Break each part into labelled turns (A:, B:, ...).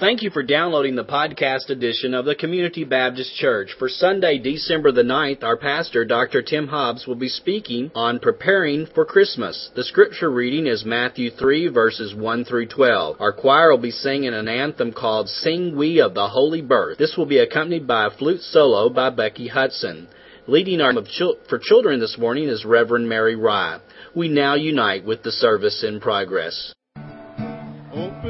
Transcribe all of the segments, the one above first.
A: Thank you for downloading the podcast edition of the Community Baptist Church. For Sunday, December the 9th, our pastor, Dr. Tim Hobbs, will be speaking on preparing for Christmas. The scripture reading is Matthew 3 verses 1 through 12. Our choir will be singing an anthem called Sing We of the Holy Birth. This will be accompanied by a flute solo by Becky Hudson. Leading our for children this morning is Reverend Mary Rye. We now unite with the service in progress.
B: Open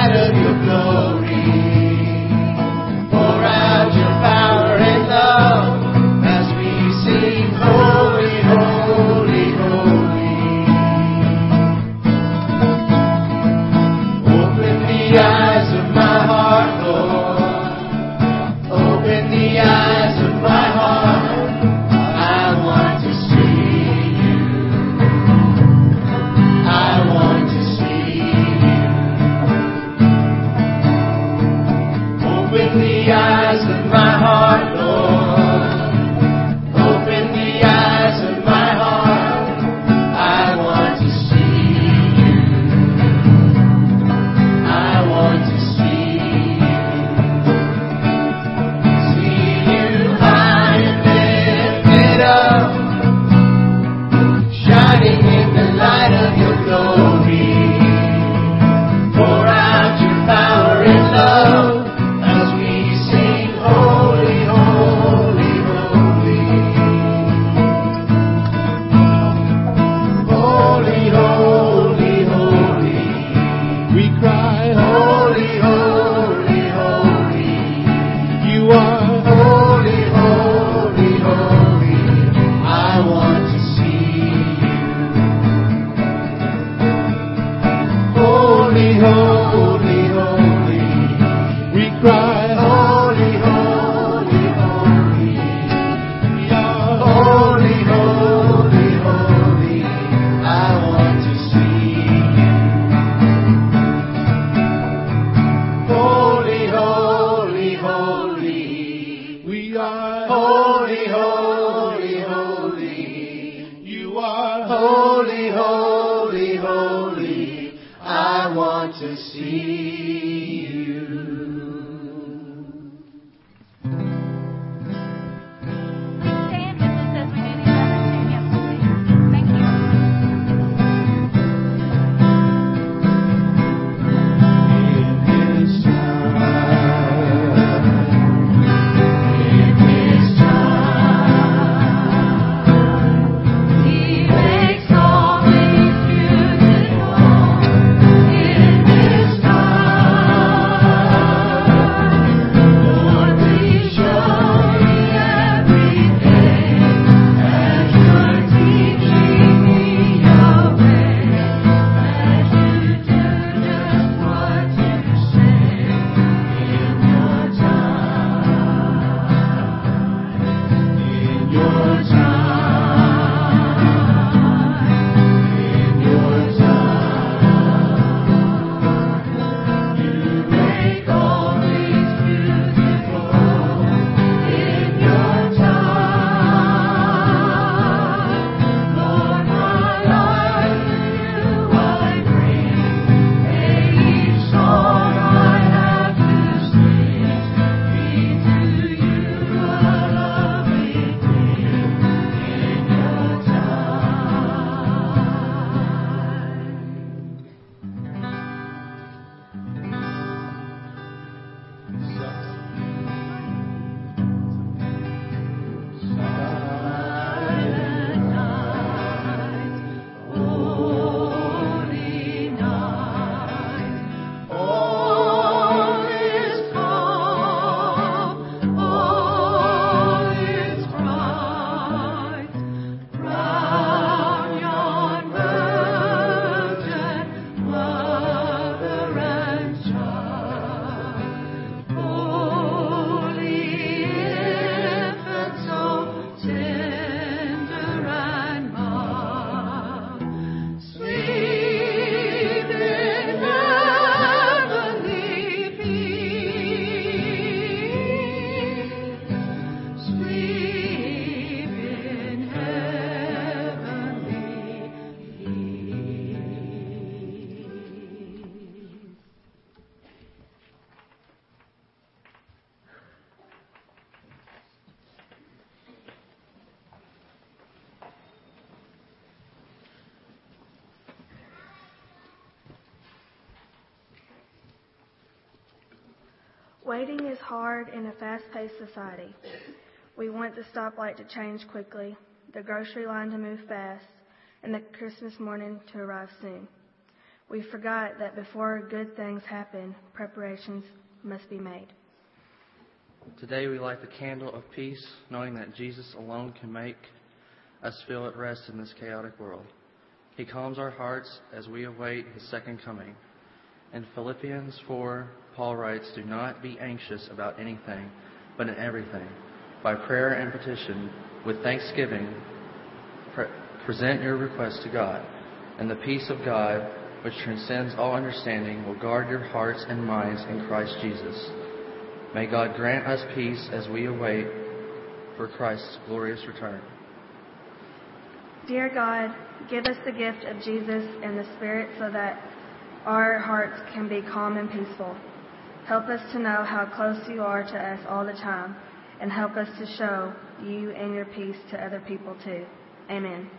B: light of your glory. See you.
C: Waiting is hard in a fast paced society. We want the stoplight to change quickly, the grocery line to move fast, and the Christmas morning to arrive soon. We forgot that before good things happen, preparations must be made.
D: Today we light the candle of peace, knowing that Jesus alone can make us feel at rest in this chaotic world. He calms our hearts as we await His second coming. In Philippians 4, Paul writes, Do not be anxious about anything, but in everything. By prayer and petition, with thanksgiving, pre- present your requests to God. And the peace of God, which transcends all understanding, will guard your hearts and minds in Christ Jesus. May God grant us peace as we await for Christ's glorious return.
C: Dear God, give us the gift of Jesus and the Spirit so that our hearts can be calm and peaceful. Help us to know how close you are to us all the time, and help us to show you and your peace to other people too. Amen.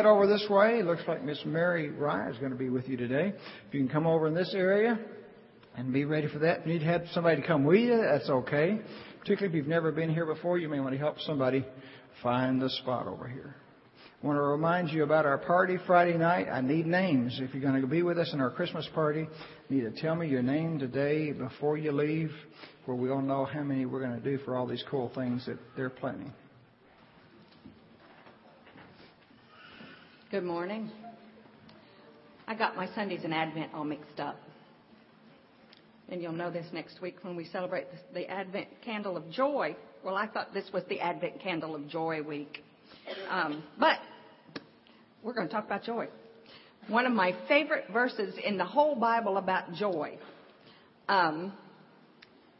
E: Head over this way, it looks like Miss Mary Rye is going to be with you today. If you can come over in this area and be ready for that. If you need to have somebody to come with you, that's okay. Particularly if you've never been here before, you may want to help somebody find the spot over here. I want to remind you about our party Friday night. I need names. If you're going to be with us in our Christmas party, you need to tell me your name today before you leave, where we all know how many we're going to do for all these cool things that they're planning.
F: Good morning. I got my Sundays and Advent all mixed up. And you'll know this next week when we celebrate the Advent Candle of Joy. Well, I thought this was the Advent Candle of Joy week. Um, but we're going to talk about joy. One of my favorite verses in the whole Bible about joy. Um,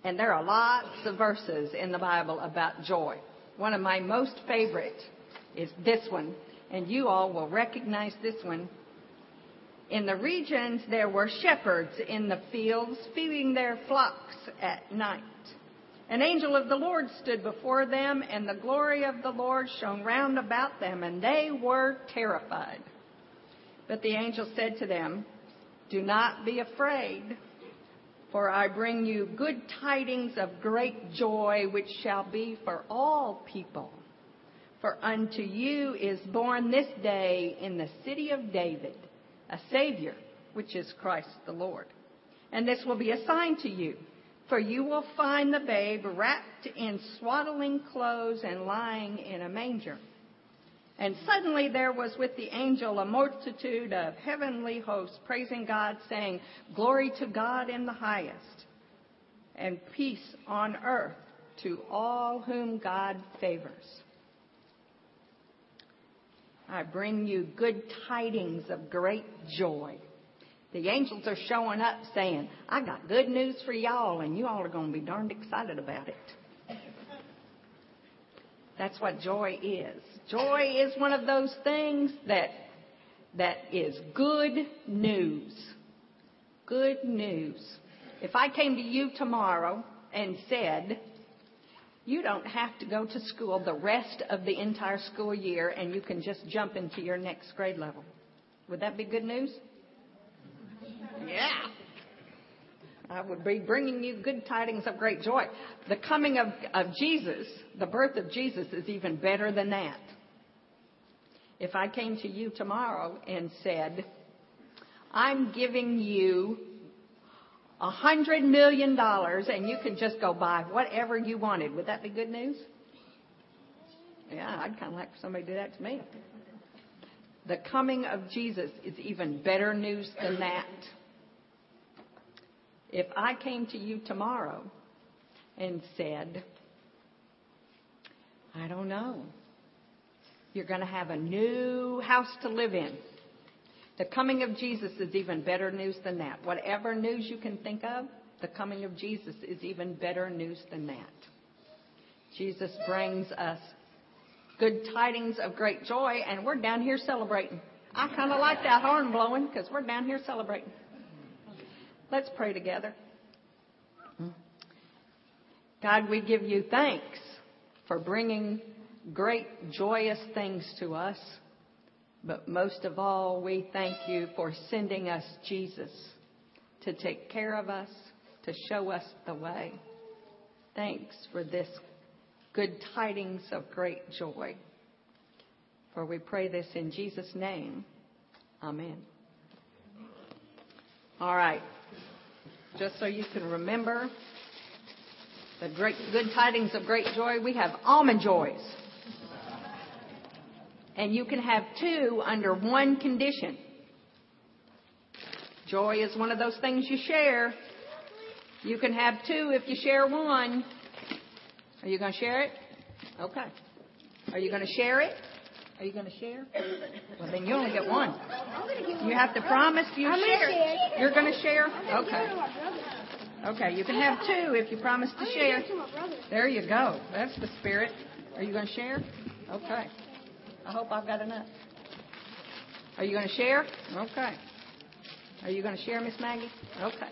F: and there are lots of verses in the Bible about joy. One of my most favorite is this one, and you all will recognize this one. In the regions there were shepherds in the fields feeding their flocks at night. An angel of the Lord stood before them, and the glory of the Lord shone round about them, and they were terrified. But the angel said to them, Do not be afraid, for I bring you good tidings of great joy, which shall be for all people. For unto you is born this day in the city of David a Savior, which is Christ the Lord. And this will be a sign to you. For you will find the babe wrapped in swaddling clothes and lying in a manger. And suddenly there was with the angel a multitude of heavenly hosts praising God, saying, Glory to God in the highest, and peace on earth to all whom God favors. I bring you good tidings of great joy. The angels are showing up saying, I got good news for y'all, and you all are going to be darned excited about it. That's what joy is. Joy is one of those things that, that is good news. Good news. If I came to you tomorrow and said, you don't have to go to school the rest of the entire school year and you can just jump into your next grade level. Would that be good news? Yeah. I would be bringing you good tidings of great joy. The coming of, of Jesus, the birth of Jesus, is even better than that. If I came to you tomorrow and said, I'm giving you a hundred million dollars and you can just go buy whatever you wanted, would that be good news? Yeah, I'd kind of like for somebody to do that to me. The coming of Jesus is even better news than that. If I came to you tomorrow and said, I don't know, you're going to have a new house to live in. The coming of Jesus is even better news than that. Whatever news you can think of, the coming of Jesus is even better news than that. Jesus brings us good tidings of great joy, and we're down here celebrating. I kind of like that horn blowing because we're down here celebrating. Let's pray together. God, we give you thanks for bringing great joyous things to us. But most of all, we thank you for sending us Jesus to take care of us, to show us the way. Thanks for this good tidings of great joy. For we pray this in Jesus' name. Amen. All right. Just so you can remember the great good tidings of great joy, we have almond joys. And you can have two under one condition. Joy is one of those things you share. You can have two if you share one. Are you going to share it? Okay. Are you going to share it? Are you going to share? Well, then you only get one. You have to promise you share. You're going to share?
G: I'm gonna give it to
F: Okay. Okay, you can have two if you promise to share.
G: give it to my brother.
F: There you go. That's the spirit. Are you going to share? Okay. I hope I've got enough. Are you going to share? Okay. Are you going to share, Miss Maggie? Okay.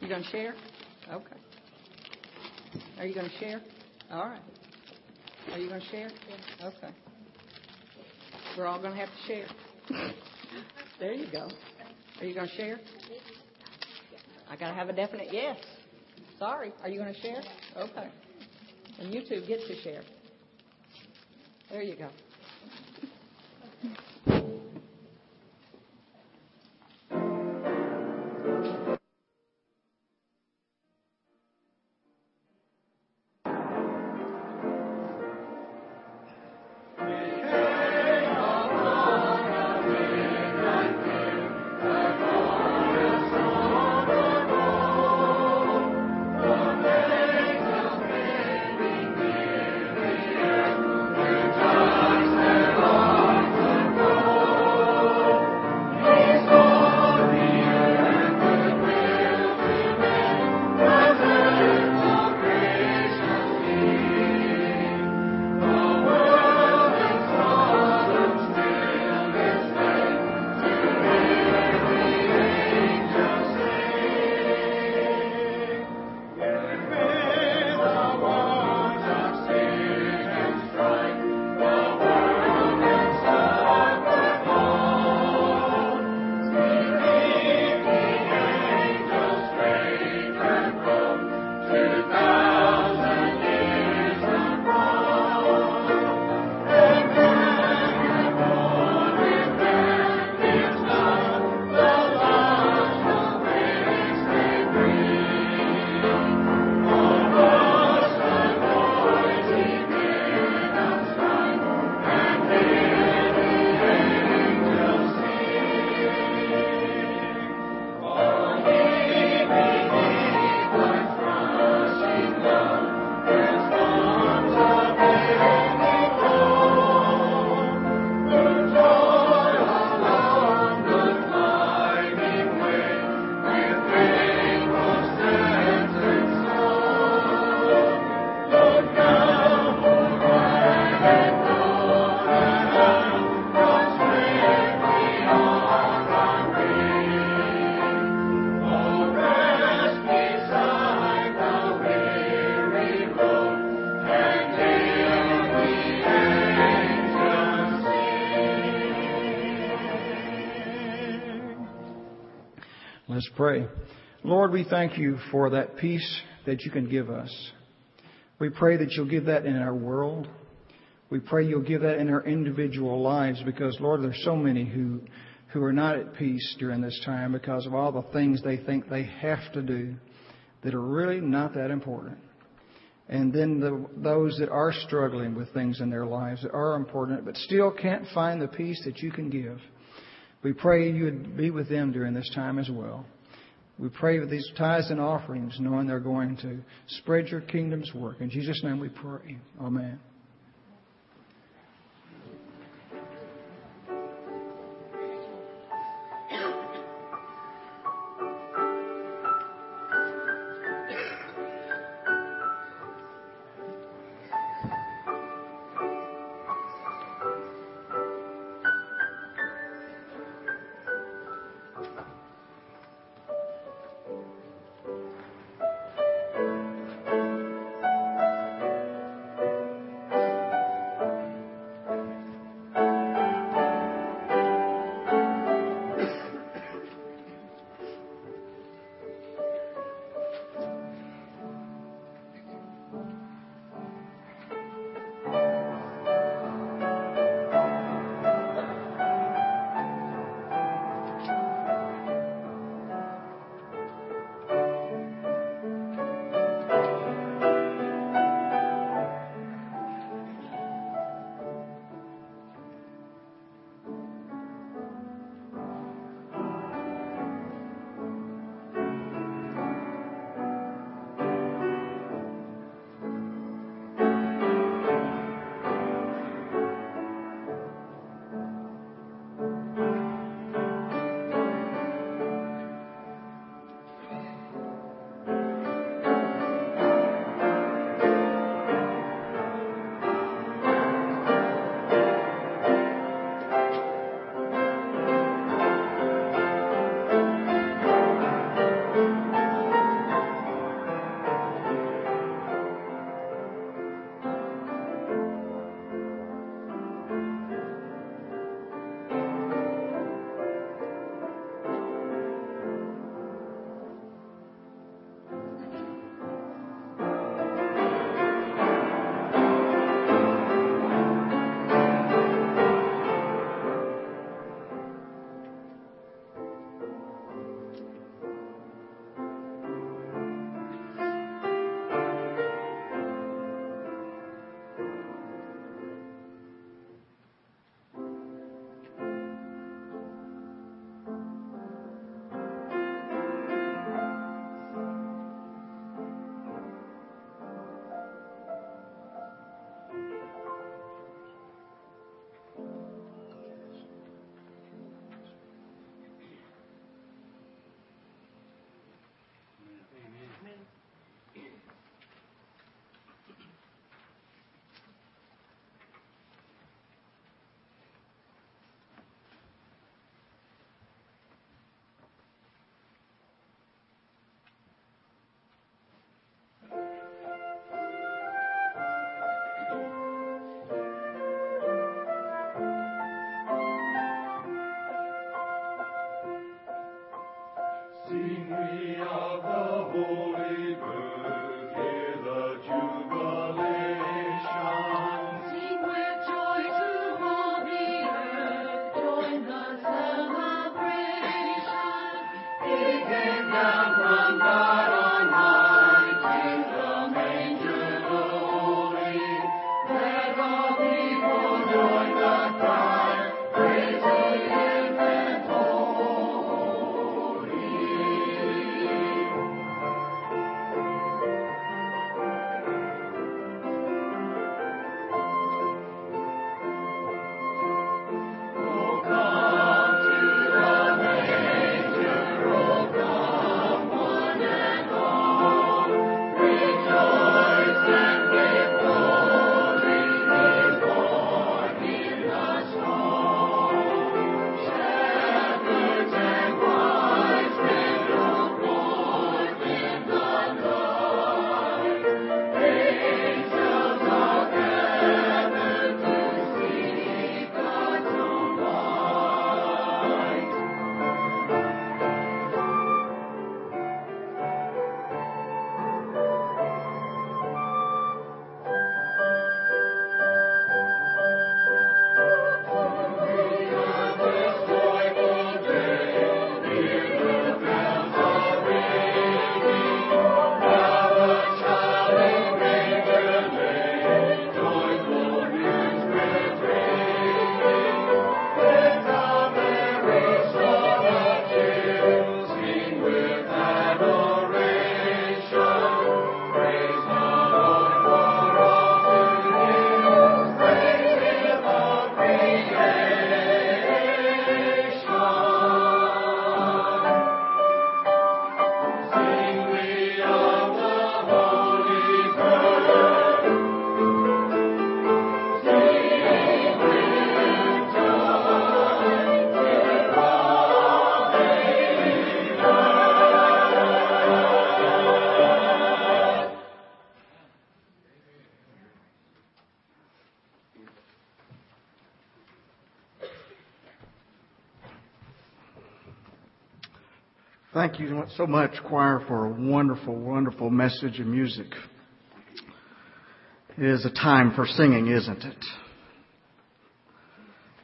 F: You going to share? Okay. Are you going to share? All right. Are you going to share? Okay. We're all going to have to share. there you go. Are you going to share? I got to have a definite yes. Sorry. Are you going to share? Okay. And you two get to share. There you go.
E: Let's pray. Lord, we thank you for that peace that you can give us. We pray that you'll give that in our world. We pray you'll give that in our individual lives because, Lord, there's so many who, who are not at peace during this time because of all the things they think they have to do that are really not that important. And then the, those that are struggling with things in their lives that are important but still can't find the peace that you can give. We pray you would be with them during this time as well. We pray with these tithes and offerings, knowing they're going to spread your kingdom's work. In Jesus' name we pray. Amen.
G: Thank you so much, choir, for a wonderful, wonderful message and music. It is a time for singing, isn't it?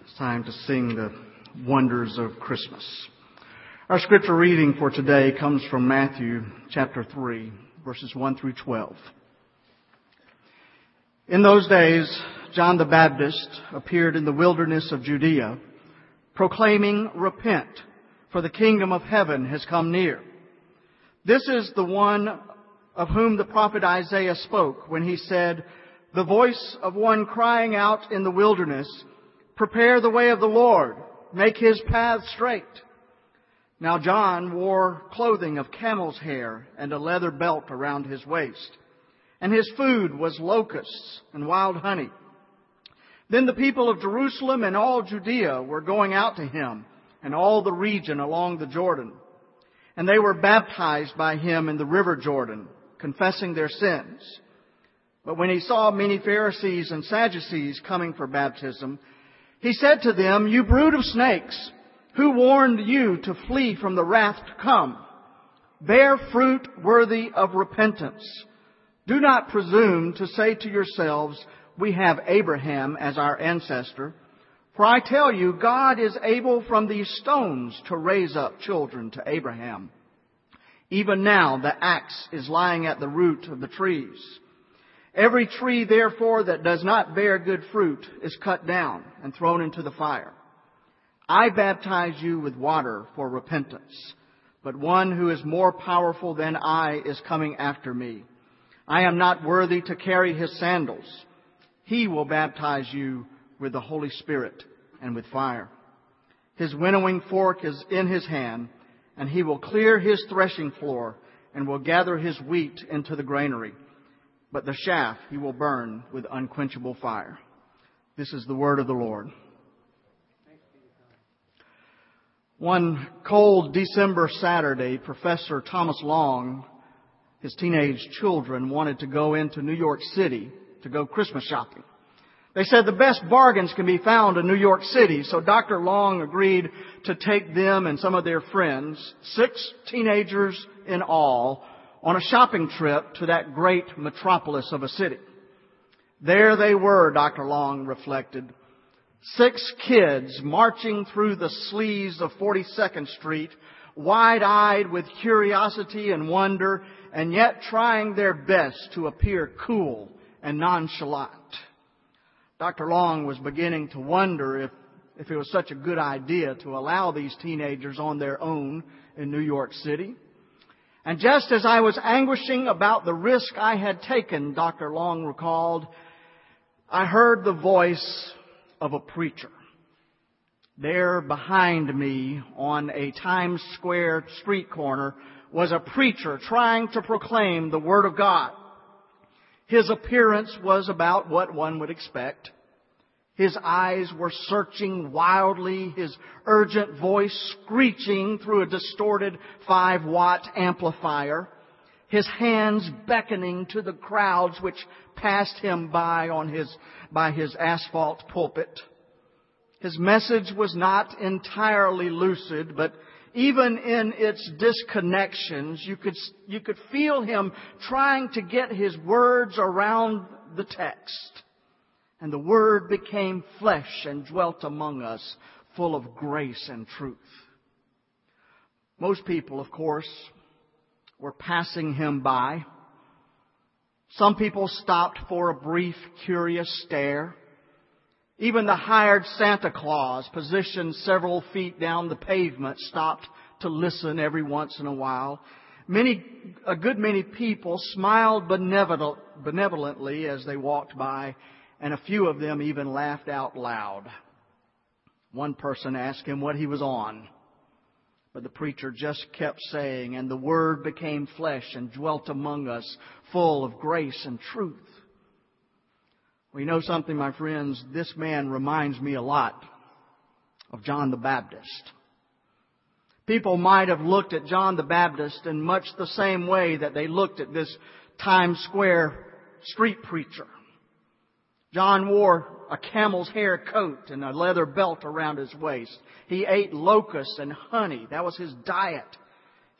G: It's time to sing the wonders of Christmas. Our scripture reading for today comes from Matthew chapter 3, verses 1 through 12. In those days, John the Baptist appeared in the wilderness of Judea, proclaiming, Repent, for the kingdom of heaven has come near. This is the one of whom the prophet Isaiah spoke when he said, The voice of one crying out in the wilderness, Prepare the way of the Lord, make his path straight. Now John wore clothing of camel's hair and a leather belt around his waist, and his food was locusts and wild honey. Then the people of Jerusalem and all Judea were going out to him, and all the region along the Jordan. And they were baptized by him in the river Jordan, confessing their sins. But when he saw many Pharisees and Sadducees coming for baptism, he said to them, You brood of snakes, who warned you to flee from the wrath to come? Bear fruit worthy of repentance. Do not presume to say to yourselves, We have Abraham as our ancestor. For I tell you, God is able from these stones to raise up children to Abraham. Even now the axe is lying at the root of the trees. Every tree, therefore, that does not bear good fruit is cut down and thrown into the fire. I baptize you with water for repentance, but one who is more powerful than I is coming after me. I am not worthy to carry his sandals. He will baptize you with the Holy Spirit and with fire. His winnowing fork is in his hand, and he will clear his threshing floor and will gather his wheat into the granary. But the chaff he will burn with unquenchable fire. This is the word of the Lord. One cold December Saturday, Professor Thomas Long, his teenage children wanted to go into New York City to go Christmas shopping. They said the best bargains can be found in New York City, so Dr. Long agreed to take them and some of their friends, six teenagers in all, on a shopping trip to that great metropolis of a city. There they were, Dr. Long reflected. Six kids marching through the sleaze of 42nd Street, wide-eyed with curiosity and wonder, and yet trying their best to appear cool and nonchalant. Dr. Long was beginning to wonder if, if it was such a good idea to allow these teenagers on their own in New York City. And just as I was anguishing about the risk I had taken, Dr. Long recalled, I heard the voice of a preacher. There behind me on a Times Square street corner was a preacher trying to proclaim the Word of God. His appearance was about what one would expect. His eyes were searching wildly, his urgent voice screeching through a distorted five watt amplifier, his hands beckoning to the crowds which passed him by on his, by his asphalt pulpit. His message was not entirely lucid, but even in its disconnections, you could, you could feel him trying to get his words around the text. And the Word became flesh and dwelt among us, full of grace and truth. Most people, of course, were passing him by. Some people stopped for a brief, curious stare. Even the hired Santa Claus, positioned several feet down the pavement, stopped to listen every once in a while. Many, a good many people smiled benevolently as they walked by, and a few of them even laughed out loud. One person asked him what he was on. But the preacher just kept saying, and the Word became flesh and dwelt among us, full of grace and truth. Well, you know something, my friends? This man reminds me a lot of John the Baptist. People might have looked at John the Baptist in much the same way that they looked at this Times Square street preacher. John wore a camel's hair coat and a leather belt around his waist. He ate locusts and honey. That was his diet.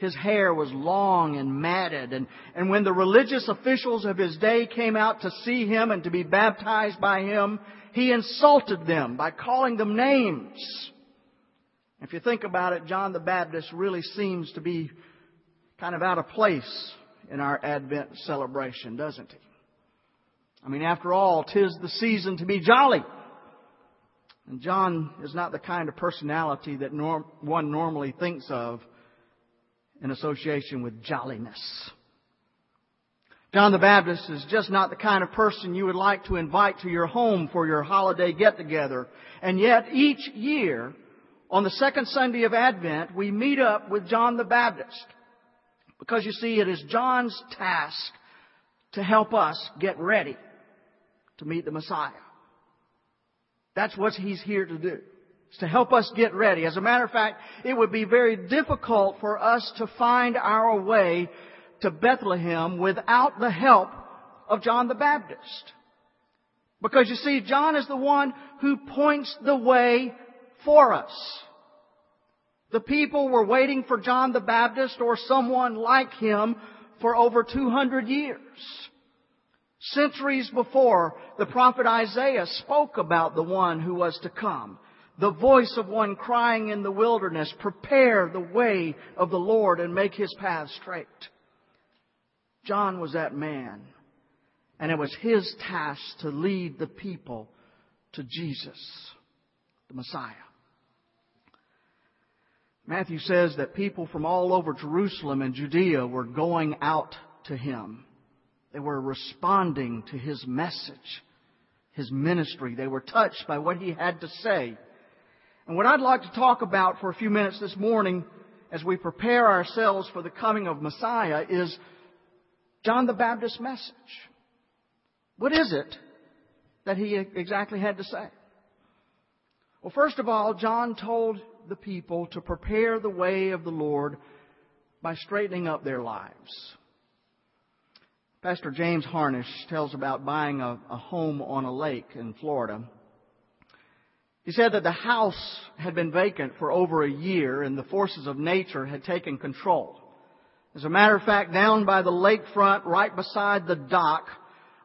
G: His hair was long and matted, and, and when the religious officials of his day came out to see him and to be baptized by him, he insulted them by calling them names. If you think about it, John the Baptist really seems to be kind of out of place in our Advent celebration, doesn't he? I mean, after all, tis the season to be jolly. And John is not the kind of personality that norm, one normally thinks of in association with jolliness. John the Baptist is just not the kind of person you would like to invite to your home for your holiday get together. And yet each year, on the second Sunday of Advent, we meet up with John the Baptist. Because you see, it is John's task to help us get ready to meet the Messiah. That's what he's here to do. To help us get ready. As a matter of fact, it would be very difficult for us to find our way to Bethlehem without the help of John the Baptist. Because you see, John is the one who points the way for us. The people were waiting for John the Baptist or someone like him for over 200 years. Centuries before, the prophet Isaiah spoke about the one who was to come. The voice of one crying in the wilderness, prepare the way of the Lord and make his path straight. John was that man. And it was his task to lead the people to Jesus, the Messiah. Matthew says that people from all over Jerusalem and Judea were going out to him. They were responding to his message, his ministry. They were touched by what he had to say. And what I'd like to talk about for a few minutes this morning as we prepare ourselves for the coming of Messiah is John the Baptist's message. What is it that he exactly had to say? Well, first of all, John told the people to prepare the way of the Lord by straightening up their lives. Pastor James Harnish tells about buying a, a, home on a lake in Florida. He said that the house had been vacant for over a year and the forces of nature had taken control. As a matter of fact, down by the lakefront, right beside the dock,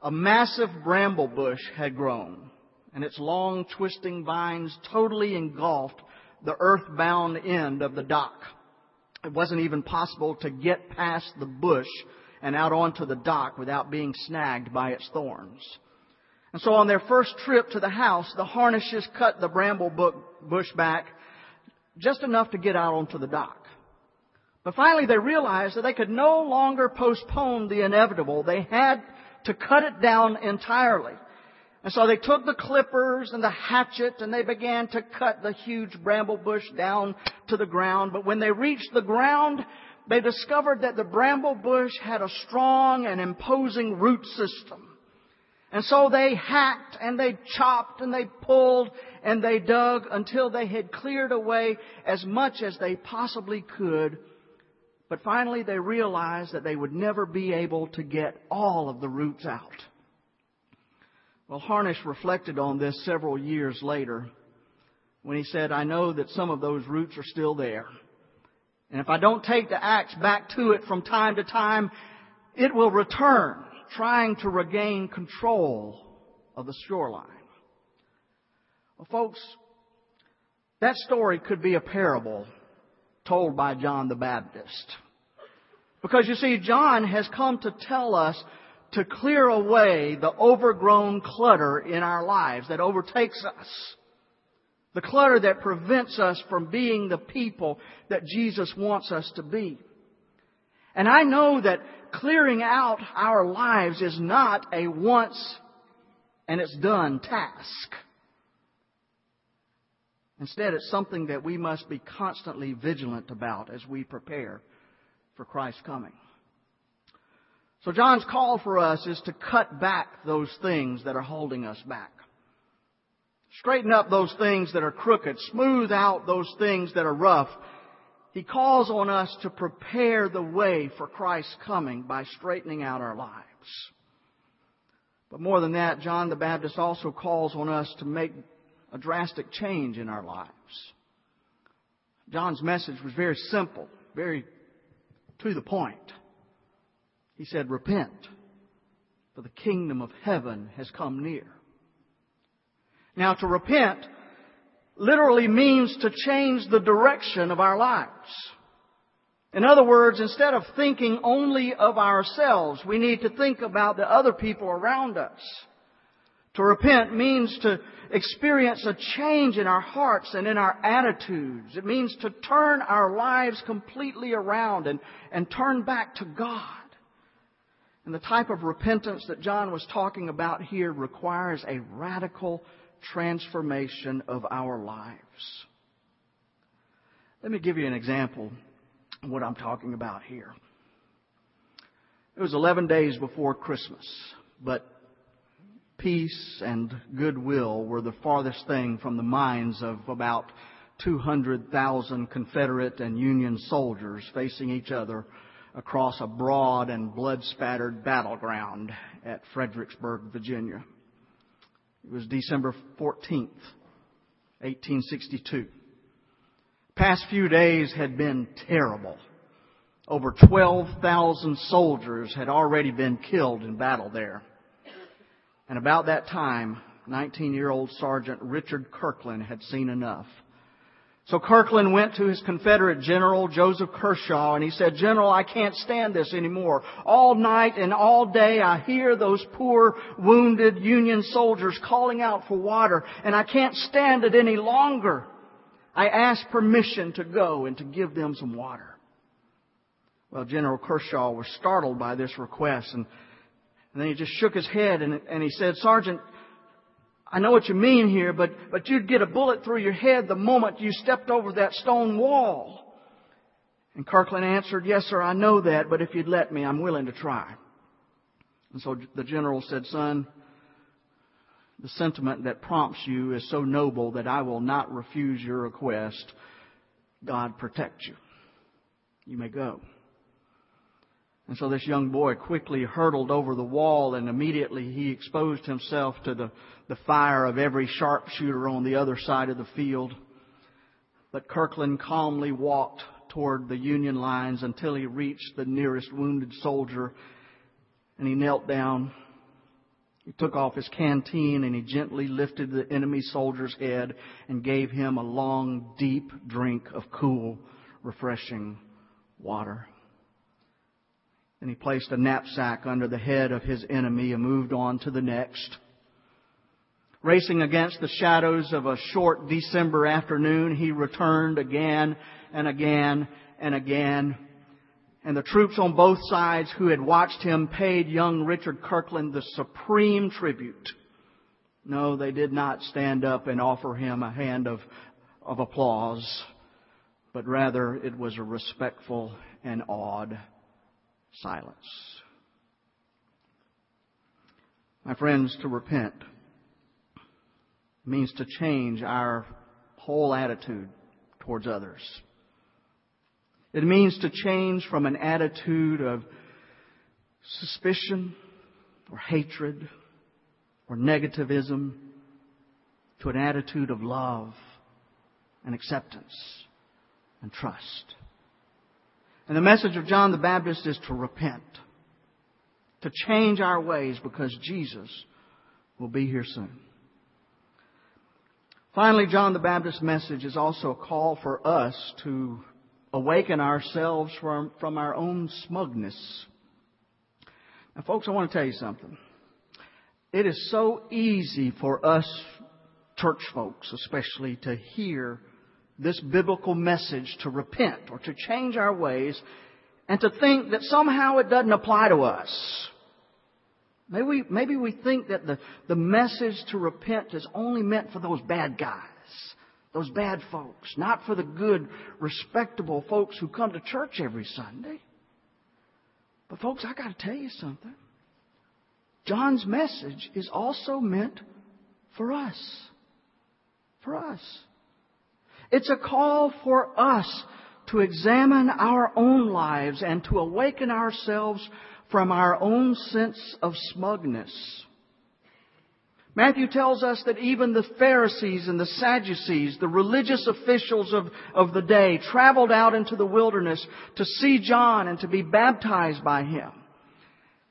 G: a massive bramble bush had grown, and its long twisting vines totally engulfed the earthbound end of the dock. It wasn't even possible to get past the bush and out onto the dock without being snagged by its thorns. And so on their first trip to the house, the Harnishes cut the bramble bush back just enough to get out onto the dock. But finally they realized that they could no longer postpone the inevitable. They had to cut it down entirely. And so they took the clippers and the hatchet and they began to cut the huge bramble bush down to the ground. But when they reached the ground, they discovered that the bramble bush had a strong and imposing root system. And so they hacked and they chopped and they pulled and they dug until they had cleared away as much as they possibly could. But finally they realized that they would never be able to get all of the roots out. Well, Harnish reflected on this several years later when he said, I know that some of those roots are still there. And if I don't take the axe back to it from time to time, it will return, trying to regain control of the shoreline. Well, folks, that story could be a parable told by John the Baptist. Because you see, John has come to tell us to clear away the overgrown clutter in our lives that overtakes us. The clutter that prevents us from being the people that Jesus wants us to be. And I know that clearing out our lives is not a once and it's done task. Instead, it's something that we must be constantly vigilant about as we prepare for Christ's coming. So John's call for us is to cut back those things that are holding us back. Straighten up those things that are crooked. Smooth out those things that are rough. He calls on us to prepare the way for Christ's coming by straightening out our lives. But more than that, John the Baptist also calls on us to make a drastic change in our lives. John's message was very simple, very to the point. He said, Repent, for the kingdom of heaven has come near. Now, to repent literally means to change the direction of our lives. In other words, instead of thinking only of ourselves, we need to think about the other people around us. To repent means to experience a change in our hearts and in our attitudes. It means to turn our lives completely around and, and turn back to God. And the type of repentance that John was talking about here requires a radical transformation of our lives. Let me give you an example of what I'm talking about here. It was 11 days before Christmas, but peace and goodwill were the farthest thing from the minds of about 200,000 Confederate and Union soldiers facing each other across a broad and blood spattered battleground at Fredericksburg, Virginia. It was December 14th, 1862. Past few days had been terrible. Over 12,000 soldiers had already been killed in battle there. And about that time, 19 year old Sergeant Richard Kirkland had seen enough. So Kirkland went to his Confederate General, Joseph Kershaw, and he said, General, I can't stand this anymore. All night and all day I hear those poor, wounded Union soldiers calling out for water, and I can't stand it any longer. I ask permission to go and to give them some water. Well, General Kershaw was startled by this request, and, and then he just shook his head and, and he said, Sergeant, I know what you mean here, but, but you'd get a bullet through your head the moment you stepped over that stone wall. And Kirkland answered, Yes, sir, I know that, but if you'd let me, I'm willing to try. And so the general said, Son, the sentiment that prompts you is so noble that I will not refuse your request. God protect you. You may go. And so this young boy quickly hurtled over the wall and immediately he exposed himself to the, the fire of every sharpshooter on the other side of the field. But Kirkland calmly walked toward the Union lines until he reached the nearest wounded soldier and he knelt down. He took off his canteen and he gently lifted the enemy soldier's head and gave him a long, deep drink of cool, refreshing water. Then he placed a knapsack under the head of his enemy and moved on to the next. Racing against the shadows of a short December afternoon, he returned again and again and again. And the troops on both sides who had watched him paid young Richard Kirkland the supreme tribute. No, they did not stand up and offer him a hand of, of applause, but rather it was a respectful and awed silence. My friends, to repent means to change our whole attitude towards others. It means to change from an attitude of suspicion or hatred or negativism to an attitude of love and acceptance and trust. And the message of John the Baptist is to repent, to change our ways because Jesus will be here soon. Finally, John the Baptist's message is also a call for us to awaken ourselves from, from our own smugness. Now, folks, I want to tell you something. It is so easy for us church folks, especially, to hear this biblical message to repent or to change our ways and to think that somehow it doesn't apply to us. Maybe we, maybe we think that the, the message to repent is only meant for those bad guys, those bad folks, not for the good, respectable folks who come to church every Sunday. But folks, I gotta tell you something. John's message is also meant for us. For us. It's a call for us to examine our own lives and to awaken ourselves from our own sense of smugness. Matthew tells us that even the Pharisees and the Sadducees, the religious officials of, of the day, traveled out into the wilderness to see John and to be baptized by him.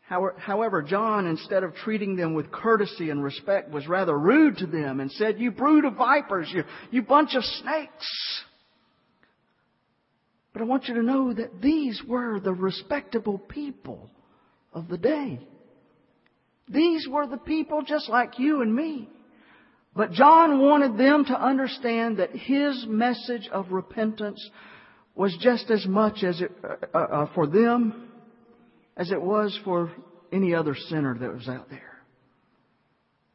G: However, John, instead of treating them with courtesy and respect, was rather rude to them and said, You brood of vipers, you, you bunch of snakes. But I want you to know that these were the respectable people of the day. These were the people just like you and me. But John wanted them to understand that his message of repentance was just as much as it, uh, uh, for them as it was for any other sinner that was out there.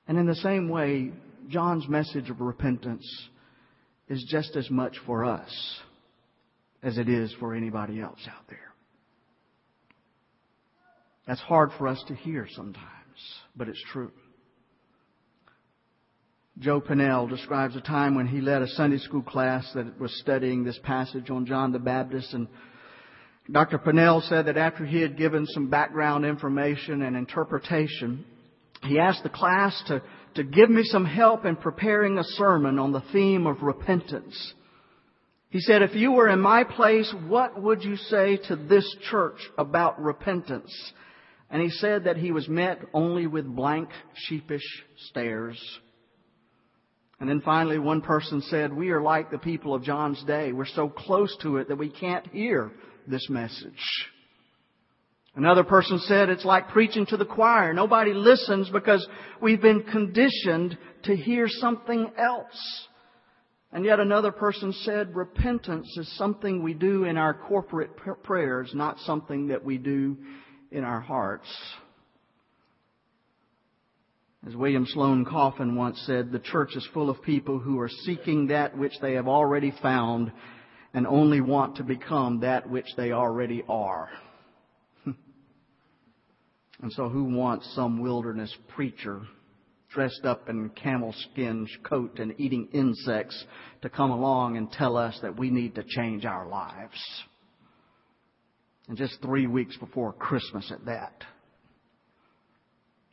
G: And in the same way, John's message of repentance is just as much for us as it is for anybody else out there. That's hard for us to hear sometimes, but it's true. Joe Pennel describes a time when he led a Sunday school class that was studying this passage on John the Baptist and Dr. Pennel said that after he had given some background information and interpretation, he asked the class to, to give me some help in preparing a sermon on the theme of repentance. He said, if you were in my place, what would you say to this church about repentance? And he said that he was met only with blank, sheepish stares. And then finally, one person said, We are like the people of John's day. We're so close to it that we can't hear this message. Another person said it's like preaching to the choir. Nobody listens because we've been conditioned to hear something else. And yet another person said repentance is something we do in our corporate prayers, not something that we do in our hearts. As William Sloane Coffin once said, the church is full of people who are seeking that which they have already found and only want to become that which they already are. and so who wants some wilderness preacher dressed up in camel skin coat and eating insects to come along and tell us that we need to change our lives? And just three weeks before Christmas at that.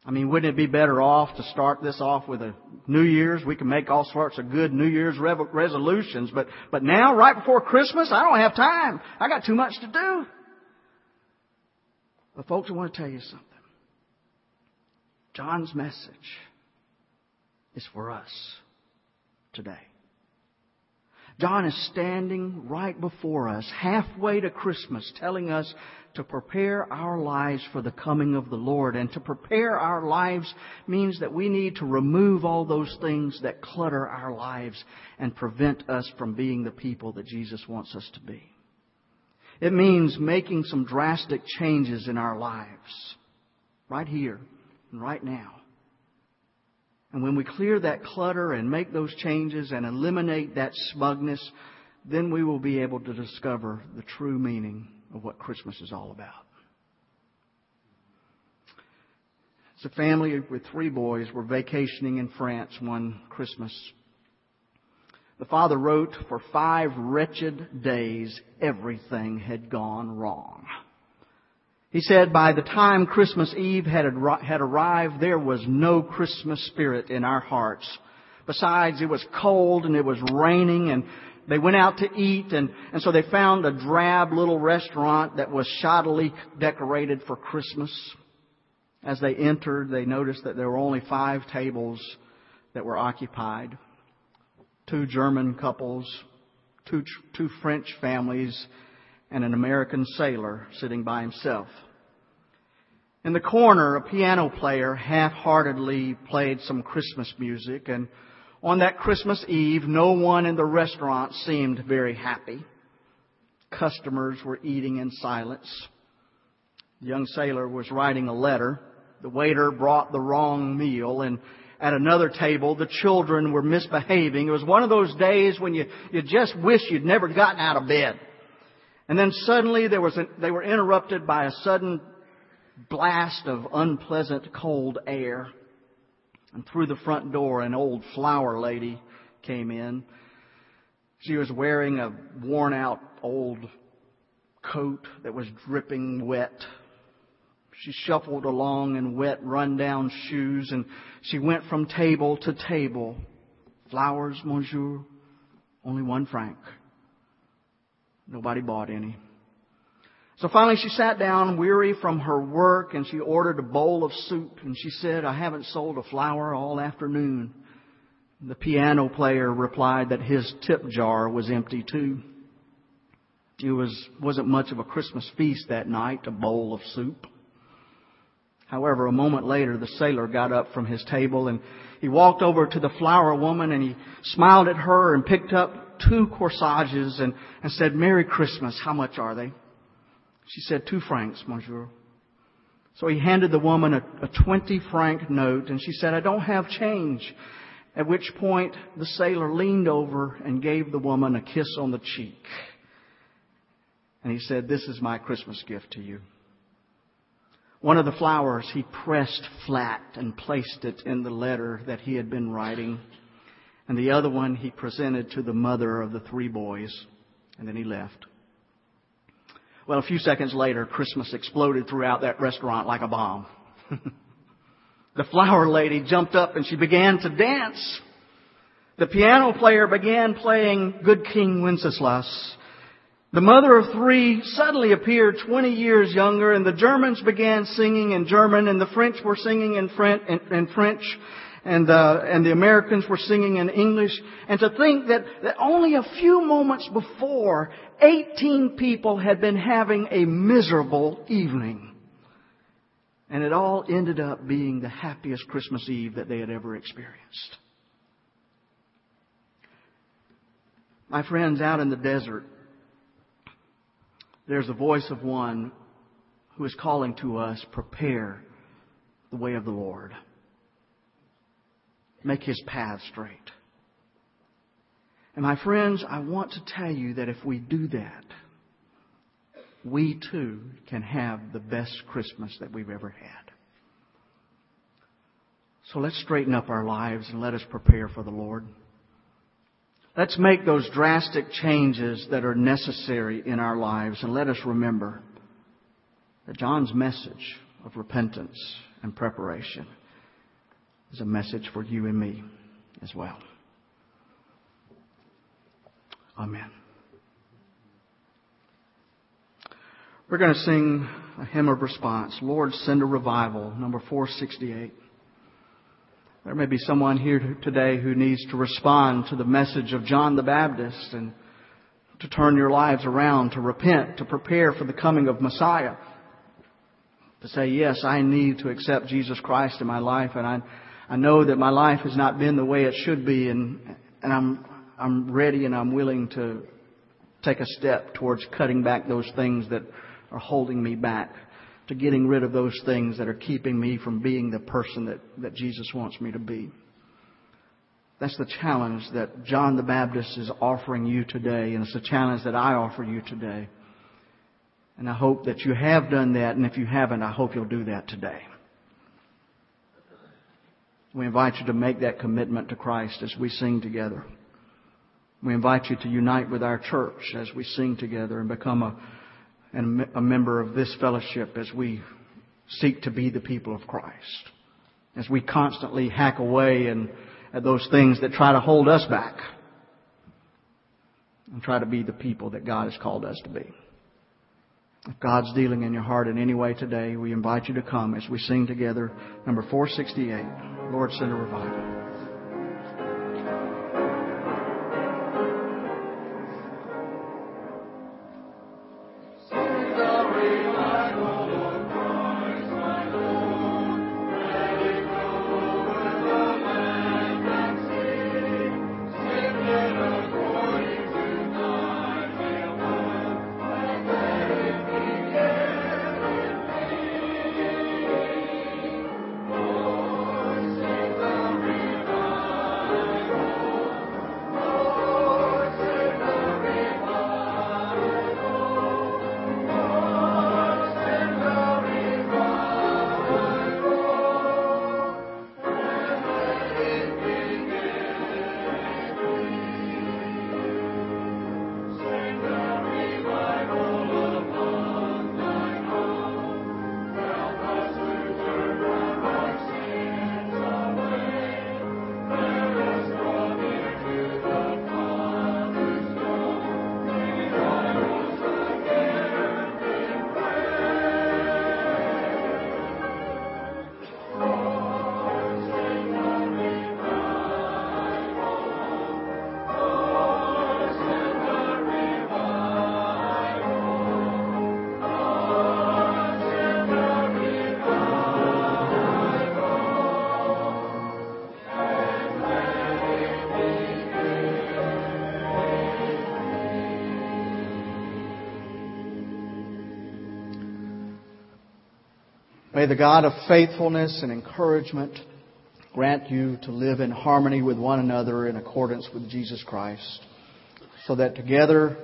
G: I mean, wouldn't it be better off to start this off with a New Year's? We can make all sorts of good New Year's resolutions, but, but now, right before Christmas, I don't have time. I got too much to do. But folks, I want to tell you something. John's message is for us today. John is standing right before us, halfway to Christmas, telling us to prepare our lives for the coming of the Lord. And to prepare our lives means that we need to remove all those things that clutter our lives and prevent us from being the people that Jesus wants us to be. It means making some drastic changes in our lives, right here and right now. And when we clear that clutter and make those changes and eliminate that smugness, then we will be able to discover the true meaning of what Christmas is all about. It's a family with three boys were vacationing in France one Christmas. The father wrote, for five wretched days everything had gone wrong. He said by the time Christmas Eve had, had arrived, there was no Christmas spirit in our hearts. Besides, it was cold and it was raining and they went out to eat and, and so they found a drab little restaurant that was shoddily decorated for Christmas. As they entered, they noticed that there were only five tables that were occupied. Two German couples, two, two French families, and an American sailor sitting by himself. In the corner, a piano player half-heartedly played some Christmas music and on that Christmas Eve, no one in the restaurant seemed very happy. Customers were eating in silence. The young sailor was writing a letter. The waiter brought the wrong meal and at another table, the children were misbehaving. It was one of those days when you, you just wish you'd never gotten out of bed. And then suddenly there was a, they were interrupted by a sudden blast of unpleasant cold air. And through the front door, an old flower lady came in. She was wearing a worn out old coat that was dripping wet. She shuffled along in wet, run-down shoes, and she went from table to table. Flowers, monsieur, only one franc. Nobody bought any. So finally she sat down, weary from her work, and she ordered a bowl of soup, and she said, I haven't sold a flower all afternoon. The piano player replied that his tip jar was empty too. It was, wasn't much of a Christmas feast that night, a bowl of soup. However, a moment later, the sailor got up from his table and he walked over to the flower woman and he smiled at her and picked up two corsages and, and said, Merry Christmas. How much are they? She said, two francs, monsieur. So he handed the woman a, a 20 franc note and she said, I don't have change. At which point the sailor leaned over and gave the woman a kiss on the cheek. And he said, This is my Christmas gift to you. One of the flowers he pressed flat and placed it in the letter that he had been writing. And the other one he presented to the mother of the three boys. And then he left. Well, a few seconds later, Christmas exploded throughout that restaurant like a bomb. the flower lady jumped up and she began to dance. The piano player began playing Good King Wenceslas. The mother of three suddenly appeared 20 years younger, and the Germans began singing in German, and the French were singing in French, and, uh, and the Americans were singing in English. And to think that, that only a few moments before, 18 people had been having a miserable evening. And it all ended up being the happiest Christmas Eve that they had ever experienced. My friends, out in the desert, there's a voice of one who is calling to us, prepare the way of the Lord. Make his path straight. And my friends, I want to tell you that if we do that, we too can have the best Christmas that we've ever had. So let's straighten up our lives and let us prepare for the Lord. Let's make those drastic changes that are necessary in our lives and let us remember that John's message of repentance and preparation is a message for you and me as well. Amen. We're going to sing a hymn of response. Lord, send a revival, number 468. There may be someone here today who needs to respond to the message of John the Baptist and to turn your lives around, to repent, to prepare for the coming of Messiah. To say, yes, I need to accept Jesus Christ in my life and I, I know that my life has not been the way it should be and, and I'm, I'm ready and I'm willing to take a step towards cutting back those things that are holding me back to getting rid of those things that are keeping me from being the person that, that Jesus wants me to be. That's the challenge that John the Baptist is offering you today, and it's a challenge that I offer you today. And I hope that you have done that, and if you haven't, I hope you'll do that today. We invite you to make that commitment to Christ as we sing together. We invite you to unite with our church as we sing together and become a and a member of this fellowship as we seek to be the people of Christ. As we constantly hack away and at those things that try to hold us back and try to be the people that God has called us to be. If God's dealing in your heart in any way today, we invite you to come as we sing together number 468, Lord send a revival. May the God of faithfulness and encouragement grant you to live in harmony with one another in accordance with Jesus Christ, so that together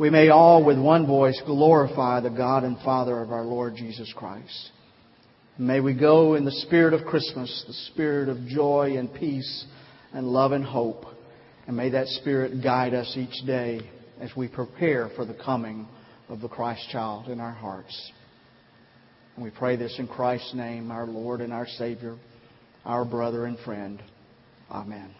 G: we may all with one voice glorify the God and Father of our Lord Jesus Christ. May we go in the spirit of Christmas, the spirit of joy and peace and love and hope. And may that spirit guide us each day as we prepare for the coming of the Christ child in our hearts. And we pray this in Christ's name, our Lord and our Savior, our brother and friend. Amen.